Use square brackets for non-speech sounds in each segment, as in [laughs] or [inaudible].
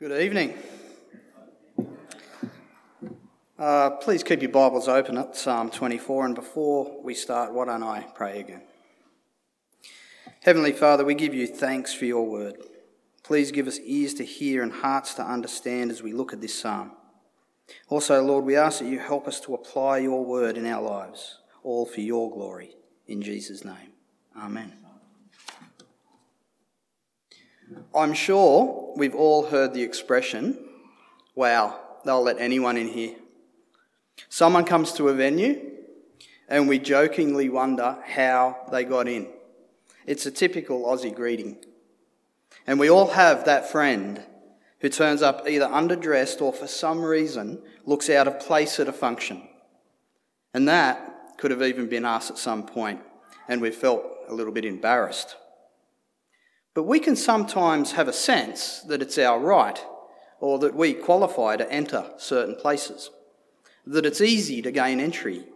Good evening. Uh, please keep your Bibles open at Psalm 24, and before we start, why don't I pray again? Heavenly Father, we give you thanks for your word. Please give us ears to hear and hearts to understand as we look at this psalm. Also, Lord, we ask that you help us to apply your word in our lives, all for your glory. In Jesus' name, Amen. I'm sure we've all heard the expression, wow, they'll let anyone in here. Someone comes to a venue and we jokingly wonder how they got in. It's a typical Aussie greeting. And we all have that friend who turns up either underdressed or for some reason looks out of place at a function. And that could have even been us at some point, and we felt a little bit embarrassed. But we can sometimes have a sense that it's our right or that we qualify to enter certain places, that it's easy to gain entry.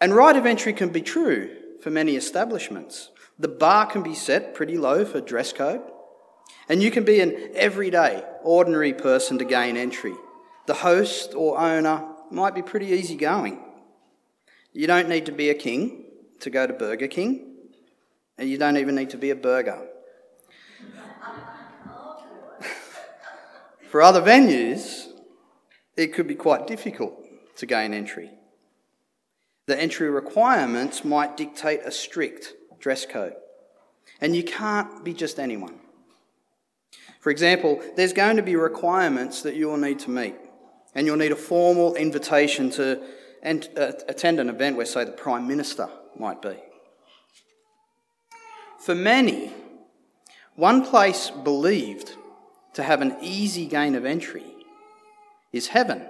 And right of entry can be true for many establishments. The bar can be set pretty low for dress code, and you can be an everyday, ordinary person to gain entry. The host or owner might be pretty easygoing. You don't need to be a king to go to Burger King. And you don't even need to be a burger. [laughs] For other venues, it could be quite difficult to gain entry. The entry requirements might dictate a strict dress code, and you can't be just anyone. For example, there's going to be requirements that you'll need to meet, and you'll need a formal invitation to uh, attend an event where, say, the Prime Minister might be. For many, one place believed to have an easy gain of entry is heaven.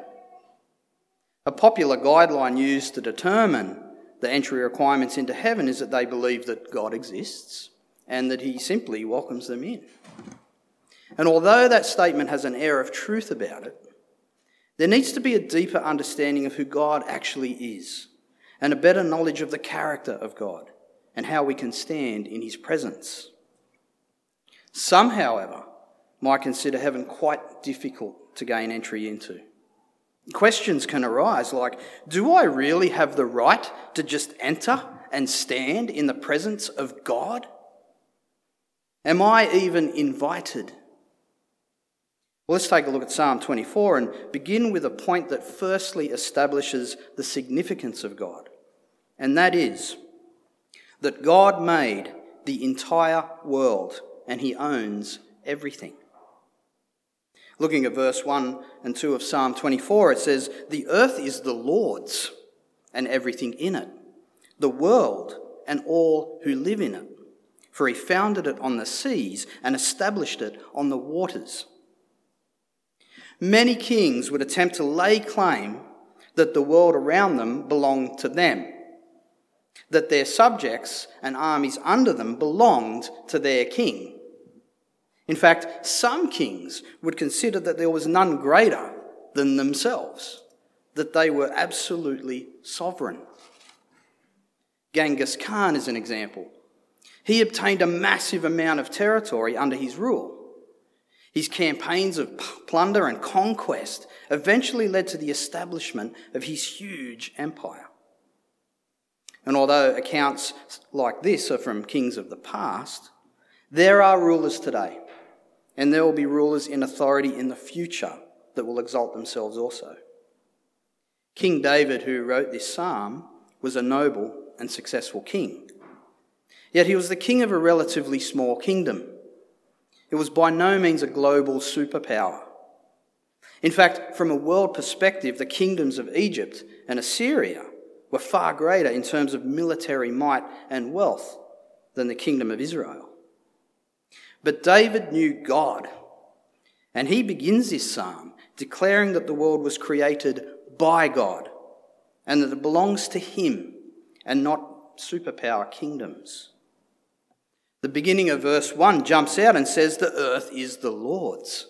A popular guideline used to determine the entry requirements into heaven is that they believe that God exists and that He simply welcomes them in. And although that statement has an air of truth about it, there needs to be a deeper understanding of who God actually is and a better knowledge of the character of God and how we can stand in his presence. Some, however, might consider heaven quite difficult to gain entry into. Questions can arise like Do I really have the right to just enter and stand in the presence of God? Am I even invited? Well, let's take a look at Psalm 24 and begin with a point that firstly establishes the significance of God, and that is that God made the entire world and he owns everything. Looking at verse 1 and 2 of Psalm 24, it says, The earth is the Lord's and everything in it, the world and all who live in it. For he founded it on the seas and established it on the waters. Many kings would attempt to lay claim that the world around them belonged to them that their subjects and armies under them belonged to their king. In fact, some kings would consider that there was none greater than themselves, that they were absolutely sovereign. Genghis Khan is an example. He obtained a massive amount of territory under his rule. His campaigns of plunder and conquest eventually led to the establishment of his huge empire. And although accounts like this are from kings of the past, there are rulers today, and there will be rulers in authority in the future that will exalt themselves also. King David, who wrote this psalm, was a noble and successful king. Yet he was the king of a relatively small kingdom. It was by no means a global superpower. In fact, from a world perspective, the kingdoms of Egypt and Assyria were far greater in terms of military might and wealth than the kingdom of Israel. But David knew God, and he begins this psalm declaring that the world was created by God and that it belongs to him and not superpower kingdoms. The beginning of verse 1 jumps out and says, The earth is the Lord's.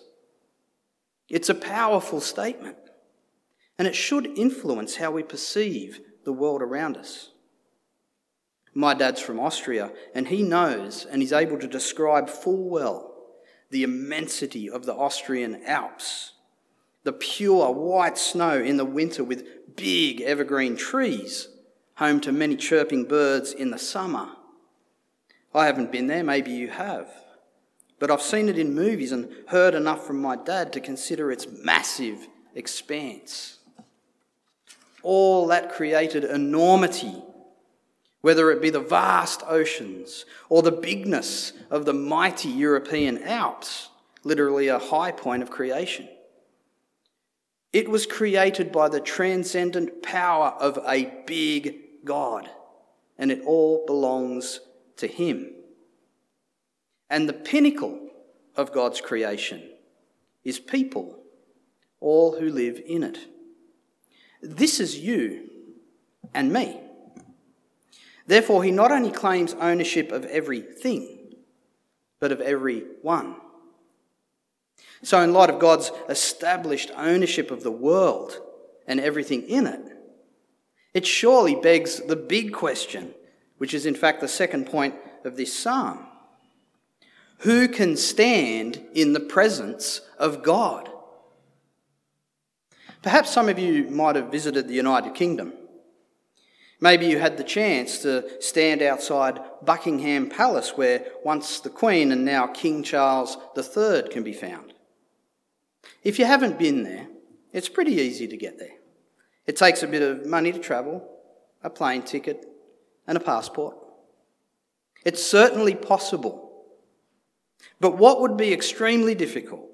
It's a powerful statement, and it should influence how we perceive the world around us. My dad's from Austria, and he knows and is able to describe full well the immensity of the Austrian Alps, the pure white snow in the winter with big evergreen trees, home to many chirping birds in the summer. I haven't been there, maybe you have. But I've seen it in movies and heard enough from my dad to consider its massive expanse. All that created enormity, whether it be the vast oceans or the bigness of the mighty European Alps, literally a high point of creation. It was created by the transcendent power of a big God, and it all belongs to Him. And the pinnacle of God's creation is people, all who live in it. This is you and me. Therefore, he not only claims ownership of everything, but of every one. So, in light of God's established ownership of the world and everything in it, it surely begs the big question, which is in fact the second point of this psalm who can stand in the presence of God? Perhaps some of you might have visited the United Kingdom. Maybe you had the chance to stand outside Buckingham Palace, where once the Queen and now King Charles III can be found. If you haven't been there, it's pretty easy to get there. It takes a bit of money to travel, a plane ticket, and a passport. It's certainly possible but what would be extremely difficult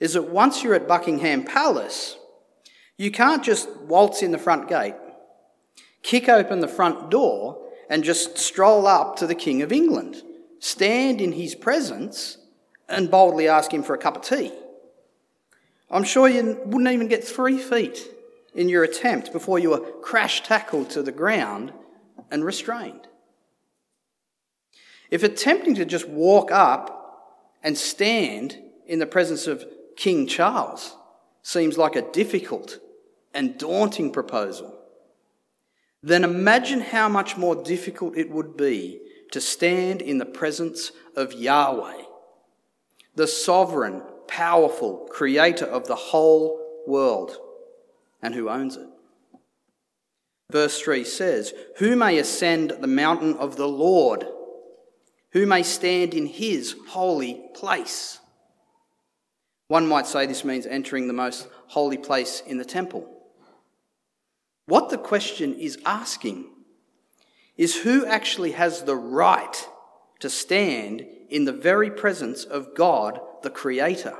is that once you're at Buckingham Palace, you can't just waltz in the front gate, kick open the front door, and just stroll up to the King of England, stand in his presence, and boldly ask him for a cup of tea. I'm sure you wouldn't even get three feet in your attempt before you were crash tackled to the ground and restrained. If attempting to just walk up and stand in the presence of King Charles seems like a difficult and daunting proposal, then imagine how much more difficult it would be to stand in the presence of Yahweh, the sovereign, powerful creator of the whole world and who owns it. Verse 3 says, Who may ascend the mountain of the Lord? Who may stand in his holy place? One might say this means entering the most holy place in the temple. What the question is asking is who actually has the right to stand in the very presence of God, the Creator?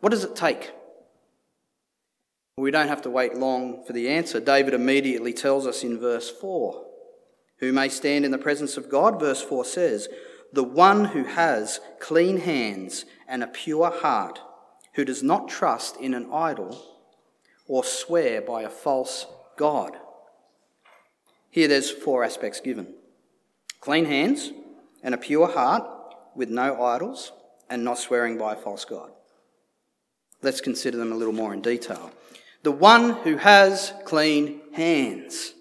What does it take? We don't have to wait long for the answer. David immediately tells us in verse 4 who may stand in the presence of God, verse 4 says, the one who has clean hands and a pure heart, who does not trust in an idol or swear by a false God. Here there's four aspects given clean hands and a pure heart with no idols and not swearing by a false God. Let's consider them a little more in detail. The one who has clean hands.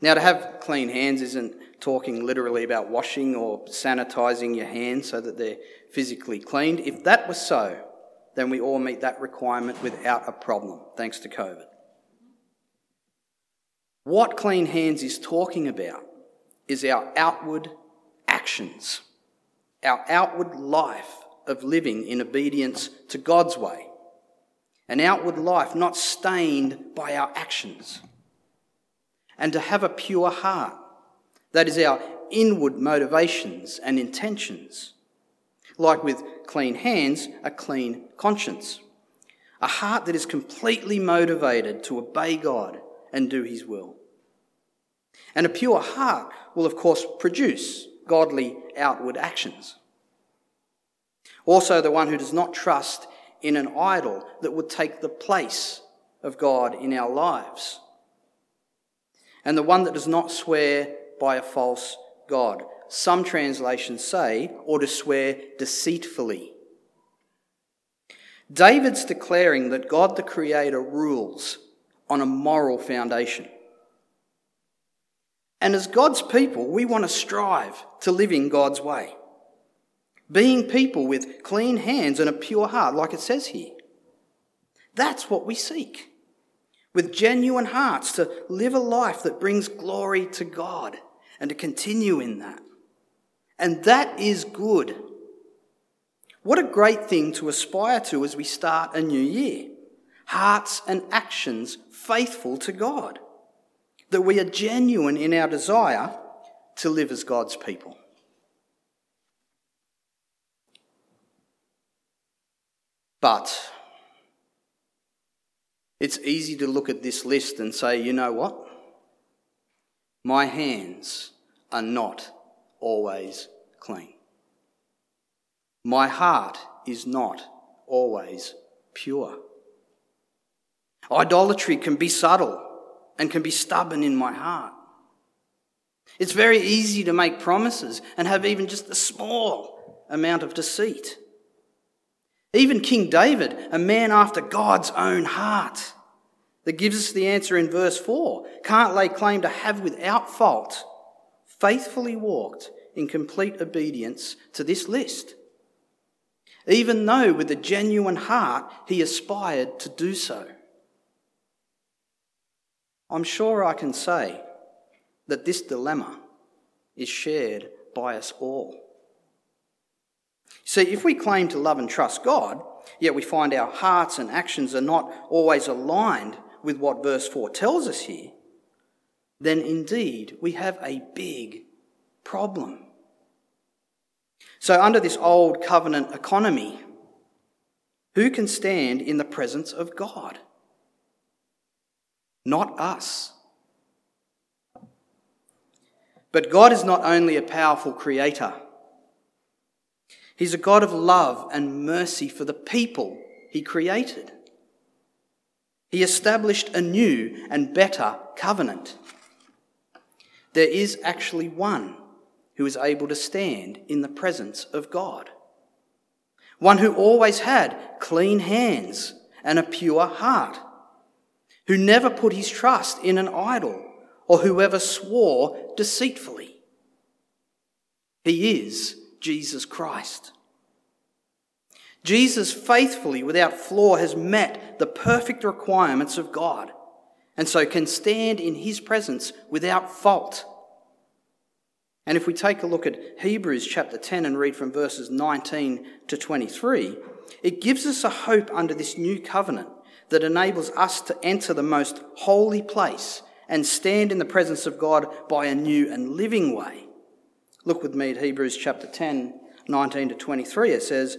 Now, to have clean hands isn't talking literally about washing or sanitizing your hands so that they're physically cleaned. If that was so, then we all meet that requirement without a problem, thanks to COVID. What clean hands is talking about is our outward actions, our outward life of living in obedience to God's way, an outward life not stained by our actions and to have a pure heart. That is our inward motivations and intentions. Like with clean hands, a clean conscience. A heart that is completely motivated to obey God and do His will. And a pure heart will, of course, produce godly outward actions. Also, the one who does not trust in an idol that would take the place of God in our lives and the one that does not swear by a false God. Some translations say, or to swear deceitfully. David's declaring that God the Creator rules on a moral foundation. And as God's people, we want to strive to live in God's way. being people with clean hands and a pure heart, like it says here. That's what we seek. With genuine hearts to live a life that brings glory to God and to continue in that. And that is good. What a great thing to aspire to as we start a new year. Hearts and actions faithful to God. That we are genuine in our desire to live as God's people. But it's easy to look at this list and say, you know what? My hands are not always clean. My heart is not always pure. Idolatry can be subtle and can be stubborn in my heart. It's very easy to make promises and have even just a small amount of deceit. Even King David, a man after God's own heart, that gives us the answer in verse 4, can't lay claim to have without fault faithfully walked in complete obedience to this list, even though with a genuine heart he aspired to do so. I'm sure I can say that this dilemma is shared by us all. See, if we claim to love and trust God, yet we find our hearts and actions are not always aligned with what verse 4 tells us here, then indeed we have a big problem. So, under this old covenant economy, who can stand in the presence of God? Not us. But God is not only a powerful creator, He's a God of love and mercy for the people He created. He established a new and better covenant. There is actually one who is able to stand in the presence of God. One who always had clean hands and a pure heart, who never put his trust in an idol or whoever swore deceitfully. He is Jesus Christ. Jesus faithfully, without flaw, has met the perfect requirements of God and so can stand in his presence without fault. And if we take a look at Hebrews chapter 10 and read from verses 19 to 23, it gives us a hope under this new covenant that enables us to enter the most holy place and stand in the presence of God by a new and living way. Look with me at Hebrews chapter 10, 19 to 23. It says,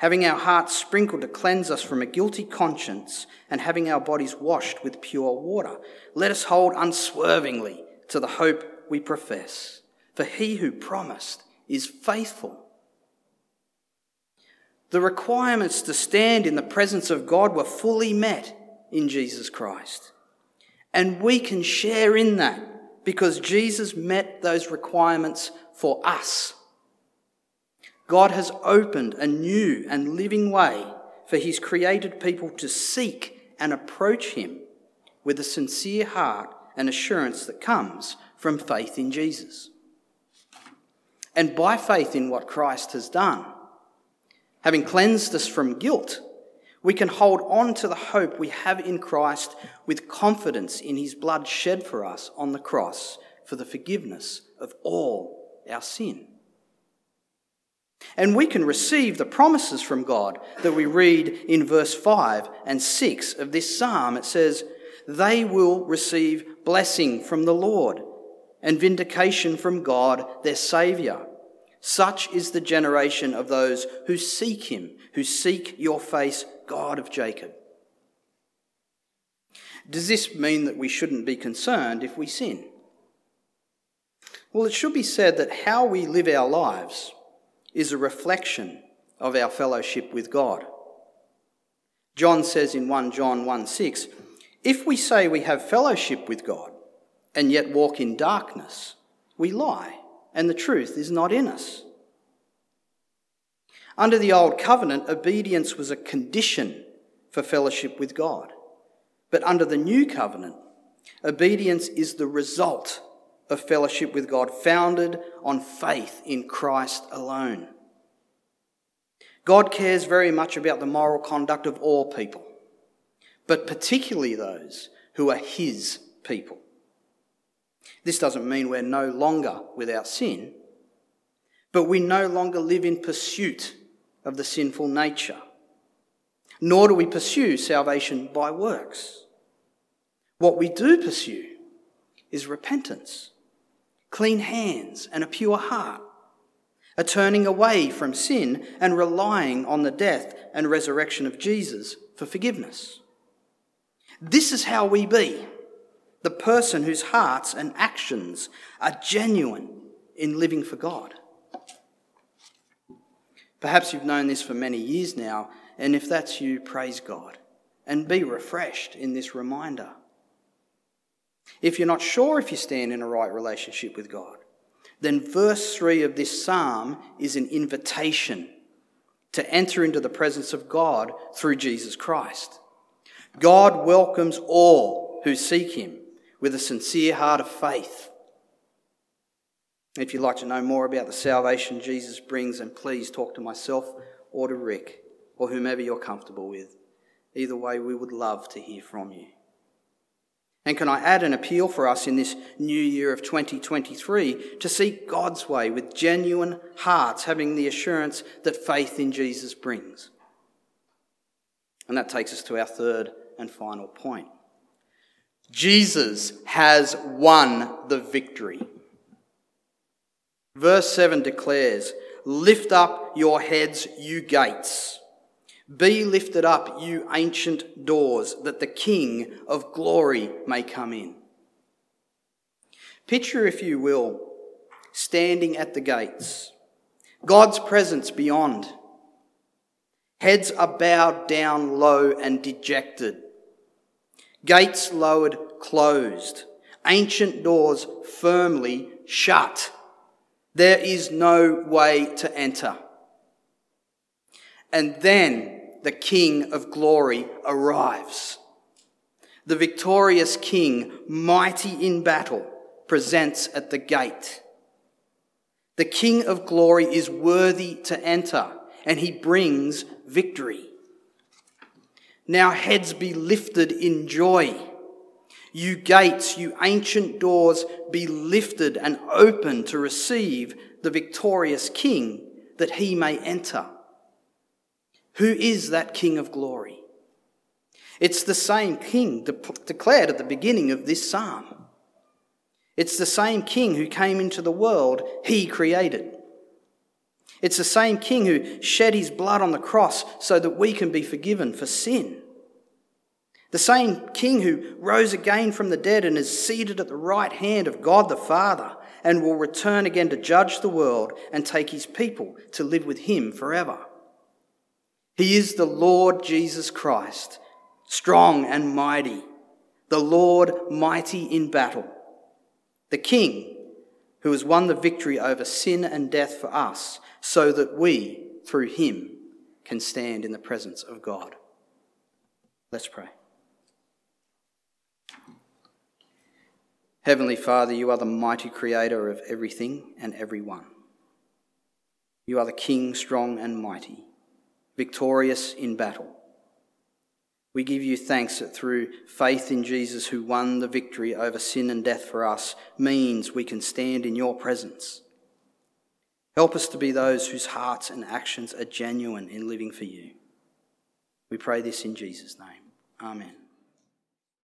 Having our hearts sprinkled to cleanse us from a guilty conscience, and having our bodies washed with pure water, let us hold unswervingly to the hope we profess. For he who promised is faithful. The requirements to stand in the presence of God were fully met in Jesus Christ. And we can share in that because Jesus met those requirements for us. God has opened a new and living way for his created people to seek and approach him with a sincere heart and assurance that comes from faith in Jesus. And by faith in what Christ has done, Having cleansed us from guilt, we can hold on to the hope we have in Christ with confidence in his blood shed for us on the cross for the forgiveness of all our sin. And we can receive the promises from God that we read in verse 5 and 6 of this psalm. It says, They will receive blessing from the Lord and vindication from God, their Saviour. Such is the generation of those who seek him, who seek your face, God of Jacob. Does this mean that we shouldn't be concerned if we sin? Well, it should be said that how we live our lives is a reflection of our fellowship with God. John says in 1 John 1 6, If we say we have fellowship with God and yet walk in darkness, we lie, and the truth is not in us. Under the Old Covenant, obedience was a condition for fellowship with God. But under the New Covenant, obedience is the result of fellowship with God, founded on faith in Christ alone. God cares very much about the moral conduct of all people, but particularly those who are His people. This doesn't mean we're no longer without sin, but we no longer live in pursuit of the sinful nature, nor do we pursue salvation by works. What we do pursue is repentance, clean hands, and a pure heart, a turning away from sin and relying on the death and resurrection of Jesus for forgiveness. This is how we be the person whose hearts and actions are genuine in living for God. Perhaps you've known this for many years now, and if that's you, praise God and be refreshed in this reminder. If you're not sure if you stand in a right relationship with God, then verse 3 of this psalm is an invitation to enter into the presence of God through Jesus Christ. God welcomes all who seek him with a sincere heart of faith. If you'd like to know more about the salvation Jesus brings, then please talk to myself or to Rick or whomever you're comfortable with. Either way, we would love to hear from you. And can I add an appeal for us in this new year of 2023 to seek God's way with genuine hearts, having the assurance that faith in Jesus brings? And that takes us to our third and final point. Jesus has won the victory. Verse 7 declares, Lift up your heads, you gates. Be lifted up, you ancient doors, that the King of glory may come in. Picture, if you will, standing at the gates, God's presence beyond. Heads are bowed down low and dejected. Gates lowered, closed. Ancient doors firmly shut. There is no way to enter. And then the King of glory arrives. The victorious King, mighty in battle, presents at the gate. The King of glory is worthy to enter, and he brings victory. Now heads be lifted in joy. You gates, you ancient doors, be lifted and open to receive the victorious King that he may enter. Who is that King of glory? It's the same King de- declared at the beginning of this psalm. It's the same King who came into the world he created. It's the same King who shed his blood on the cross so that we can be forgiven for sin. The same King who rose again from the dead and is seated at the right hand of God the Father and will return again to judge the world and take his people to live with him forever. He is the Lord Jesus Christ, strong and mighty, the Lord mighty in battle, the King who has won the victory over sin and death for us so that we, through him, can stand in the presence of God. Let's pray. Heavenly Father, you are the mighty creator of everything and everyone. You are the King, strong and mighty, victorious in battle. We give you thanks that through faith in Jesus, who won the victory over sin and death for us, means we can stand in your presence. Help us to be those whose hearts and actions are genuine in living for you. We pray this in Jesus' name. Amen.